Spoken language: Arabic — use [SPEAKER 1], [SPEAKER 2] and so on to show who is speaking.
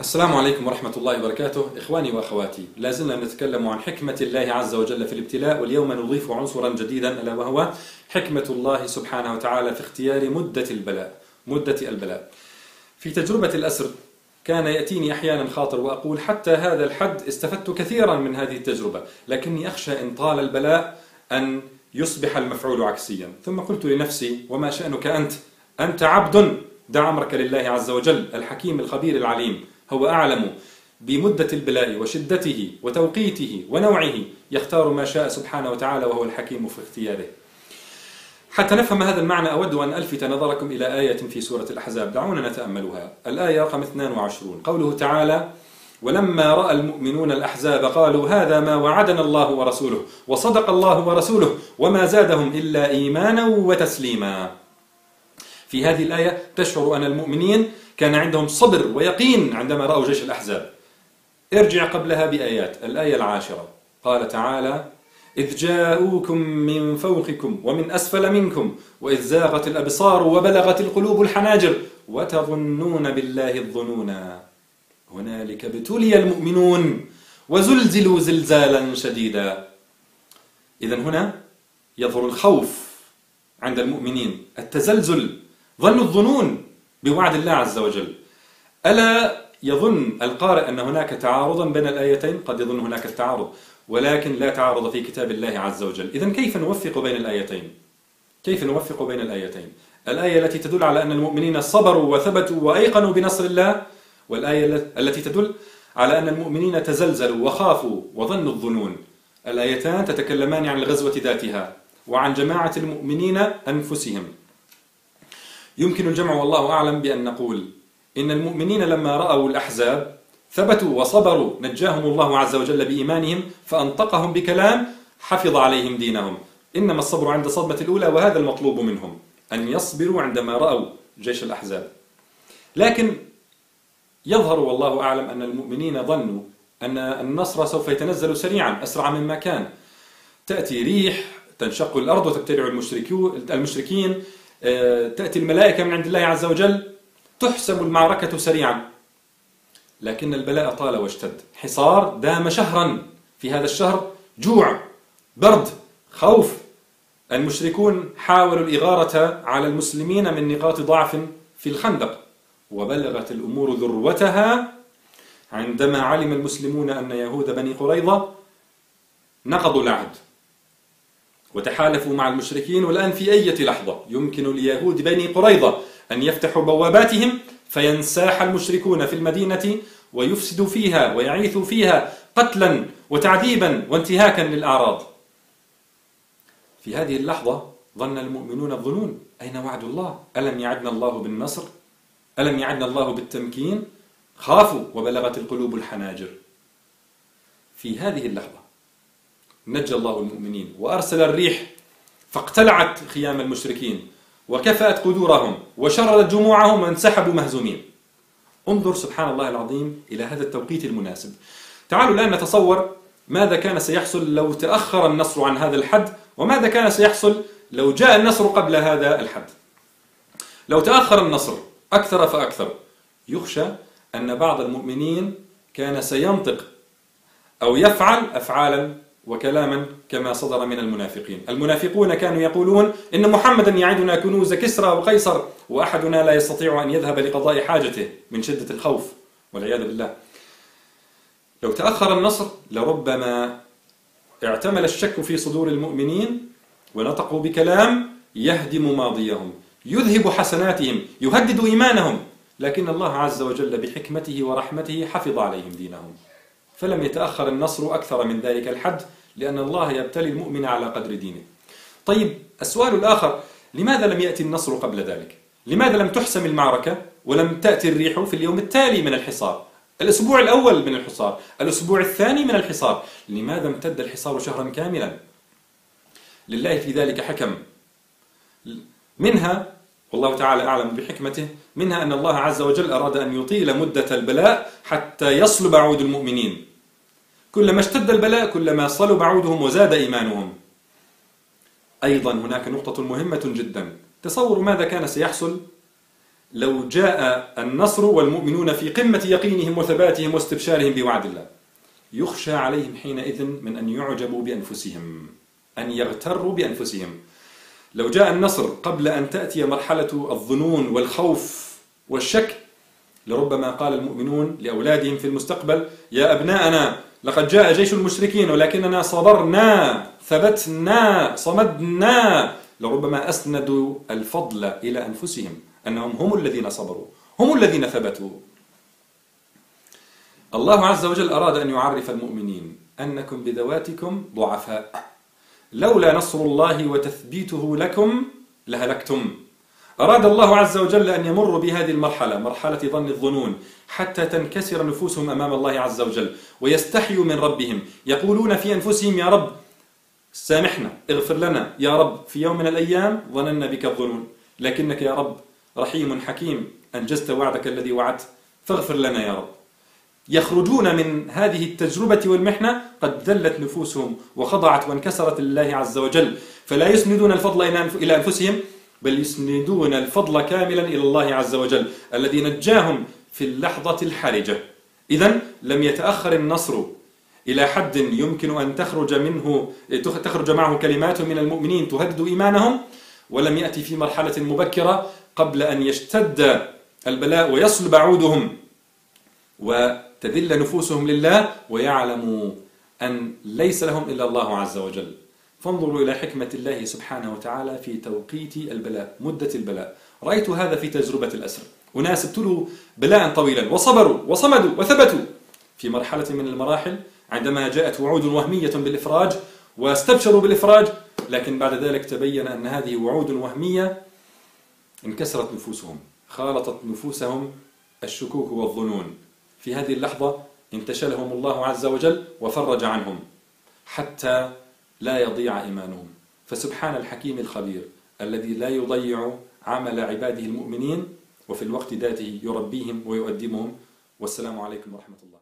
[SPEAKER 1] السلام عليكم ورحمة الله وبركاته. إخواني وأخواتي لا زلنا نتكلم عن حكمة الله عز وجل في الابتلاء واليوم نضيف عنصرا جديدا ألا وهو حكمة الله سبحانه وتعالى في اختيار مدة البلاء مدة البلاء. في تجربة الأسر كان يأتيني أحيانا خاطر وأقول حتى هذا الحد استفدت كثيرا من هذه التجربة لكني أخشى إن طال البلاء أن يصبح المفعول عكسيا. ثم قلت لنفسي وما شأنك أنت؟ أنت عبد دع أمرك لله عز وجل الحكيم الخبير العليم. هو أعلم بمدة البلاء وشدته وتوقيته ونوعه يختار ما شاء سبحانه وتعالى وهو الحكيم في اختياره. حتى نفهم هذا المعنى أود أن ألفت نظركم إلى آية في سورة الأحزاب. دعونا نتأملها. الآية رقم 22 قوله تعالى ولما رأى المؤمنون الأحزاب قالوا هذا ما وعدنا الله ورسوله وصدق الله ورسوله وما زادهم إلا إيمانا وتسليما. في هذه الآية تشعر أن المؤمنين كان عندهم صبر ويقين عندما رأوا جيش الأحزاب. ارجع قبلها بآيات الآية العاشرة. قال تعالى إذ جاءوكم من فوقكم ومن أسفل منكم وإذ زاغت الأبصار وبلغت القلوب الحناجر وتظنون بالله الظنونا. هنالك ابتلي المؤمنون وزلزلوا زلزالا شديدا. إذا هنا يظهر الخوف عند المؤمنين التزلزل ظنوا الظنون بوعد الله عز وجل. ألا يظن القارئ أن هناك تعارضا بين الآيتين؟ قد يظن هناك التعارض ولكن لا تعارض في كتاب الله عز وجل. إذا كيف نوفق بين الآيتين؟ كيف نوفق بين الآيتين؟ الآية التي تدل على أن المؤمنين صبروا وثبتوا وأيقنوا بنصر الله والآية التي تدل على أن المؤمنين تزلزلوا وخافوا وظنوا الظنون. الآيتان تتكلمان عن الغزوة ذاتها وعن جماعة المؤمنين أنفسهم. يمكن الجمع والله أعلم بأن نقول إن المؤمنين لما رأوا الأحزاب ثبتوا وصبروا نجاهم الله عز وجل بإيمانهم فأنطقهم بكلام حفظ عليهم دينهم. إنما الصبر عند الصدمة الأولى وهذا المطلوب منهم أن يصبروا عندما رأوا جيش الأحزاب. لكن يظهر والله أعلم أن المؤمنين ظنوا أن النصر سوف يتنزل سريعا أسرع مما كان. تأتي ريح تنشق الأرض وتبتلع المشركين تأتي الملائكة من عند الله عز وجل تحسم المعركة سريعا. لكن البلاء طال واشتد. حصار دام شهرا في هذا الشهر جوع برد خوف. المشركون حاولوا الإغارة على المسلمين من نقاط ضعف في الخندق وبلغت الأمور ذروتها. عندما علم المسلمون أن يهود بني قريظة نقضوا العهد. وتحالفوا مع المشركين والآن في أي لحظة. يمكن اليهود بني قريظة أن يفتحوا بواباتهم فينساح المشركون في المدينة ويفسدوا فيها ويعيثوا فيها قتلا وتعذيبا وانتهاكا للأعراض. في هذه اللحظة ظن المؤمنون الظنون أين وعد الله؟ ألم يعدنا الله بالنصر؟ ألم يعدنا الله بالتمكين؟ خافوا وبلغت القلوب الحناجر. في هذه اللحظة نجى الله المؤمنين وأرسل الريح فاقتلعت خيام المشركين وكفأت قدورهم وشردت جموعهم وانسحبوا مهزومين. انظر سبحان الله العظيم إلى هذا التوقيت المناسب. تعالوا الآن نتصور ماذا كان سيحصل لو تأخر النصر عن هذا الحد وماذا كان سيحصل لو جاء النصر قبل هذا الحد. لو تأخر النصر أكثر فأكثر. يخشى أن بعض المؤمنين كان سينطق أو يفعل أفعالا وكلاما كما صدر من المنافقين. المنافقون كانوا يقولون إن محمدا يعدنا كنوز كسرى وقيصر وأحدنا لا يستطيع أن يذهب لقضاء حاجته من شدة الخوف والعياذ بالله. لو تأخر النصر لربما اعتمل الشك في صدور المؤمنين ونطقوا بكلام يهدم ماضيهم يذهب حسناتهم يهدد إيمانهم. لكن الله عز وجل بحكمته ورحمته حفظ عليهم دينهم. فلم يتأخر النصر أكثر من ذلك الحد لأن الله يبتلي المؤمن على قدر دينه طيب السؤال الآخر لماذا لم يأتي النصر قبل ذلك؟ لماذا لم تحسم المعركة ولم تأتي الريح في اليوم التالي من الحصار؟ الأسبوع الأول من الحصار الأسبوع الثاني من الحصار لماذا امتد الحصار شهرا كاملا؟ لله في ذلك حكم منها والله تعالى أعلم بحكمته منها أن الله عز وجل أراد أن يطيل مدة البلاء حتى يصلب عود المؤمنين كلما اشتد البلاء كلما صلب عودهم وزاد إيمانهم. أيضا هناك نقطة مهمة جدا. تصوروا ماذا كان سيحصل؟ لو جاء النصر والمؤمنون في قمة يقينهم وثباتهم واستبشارهم بوعد الله يخشى عليهم حينئذ من أن يعجبوا بأنفسهم أن يغتروا بأنفسهم. لو جاء النصر قبل أن تأتي مرحلة الظنون والخوف والشك لربما قال المؤمنون لأولادهم في المستقبل يا أبناءنا لقد جاء جيش المشركين ولكننا صبرنا ثبتنا صمدنا. لربما أسندوا الفضل إلى أنفسهم أنهم هم الذين صبروا هم الذين ثبتوا. الله عز وجل أراد أن يعرف المؤمنين أنكم بذواتكم ضعفاء. لولا نصر الله وتثبيته لكم لهلكتم. أراد الله عز وجل أن يمر بهذه المرحلة مرحلة ظن الظنون حتى تنكسر نفوسهم أمام الله عز وجل ويستحيوا من ربهم. يقولون في أنفسهم يا رب سامحنا اغفر لنا يا رب في يوم من الأيام ظننا بك الظنون لكنك يا رب رحيم حكيم أنجزت وعدك الذي وعدت فاغفر لنا يا رب. يخرجون من هذه التجربة والمحنة قد ذلت نفوسهم وخضعت وانكسرت لله عز وجل. فلا يسندون الفضل إلى أنفسهم بل يسندون الفضل كاملا إلى الله عز وجل الذي نجاهم في اللحظة الحرجة. إذا لم يتأخر النصر إلى حد يمكن أن تخرج منه تخرج معه كلمات من المؤمنين تهدد إيمانهم ولم يأتي في مرحلة مبكرة قبل أن يشتد البلاء ويصلب عودهم وتذل نفوسهم لله ويعلموا أن ليس لهم إلا الله عز وجل. فانظروا إلى حكمة الله سبحانه وتعالى في توقيت البلاء مدة البلاء. رأيت هذا في تجربة الأسر. أناس ابتلوا بلاء طويلا وصبروا وصمدوا وثبتوا. في مرحلة من المراحل عندما جاءت وعود وهمية بالإفراج واستبشروا بالإفراج لكن بعد ذلك تبين أن هذه وعود وهمية انكسرت نفوسهم خالطت نفوسهم الشكوك والظنون. في هذه اللحظة انتشلهم الله عز وجل وفرج عنهم حتى لا يضيع إيمانهم. فسبحان الحكيم الخبير الذي لا يضيع عمل عباده المؤمنين وفي الوقت ذاته يربيهم ويؤدبهم. والسلام عليكم ورحمة الله.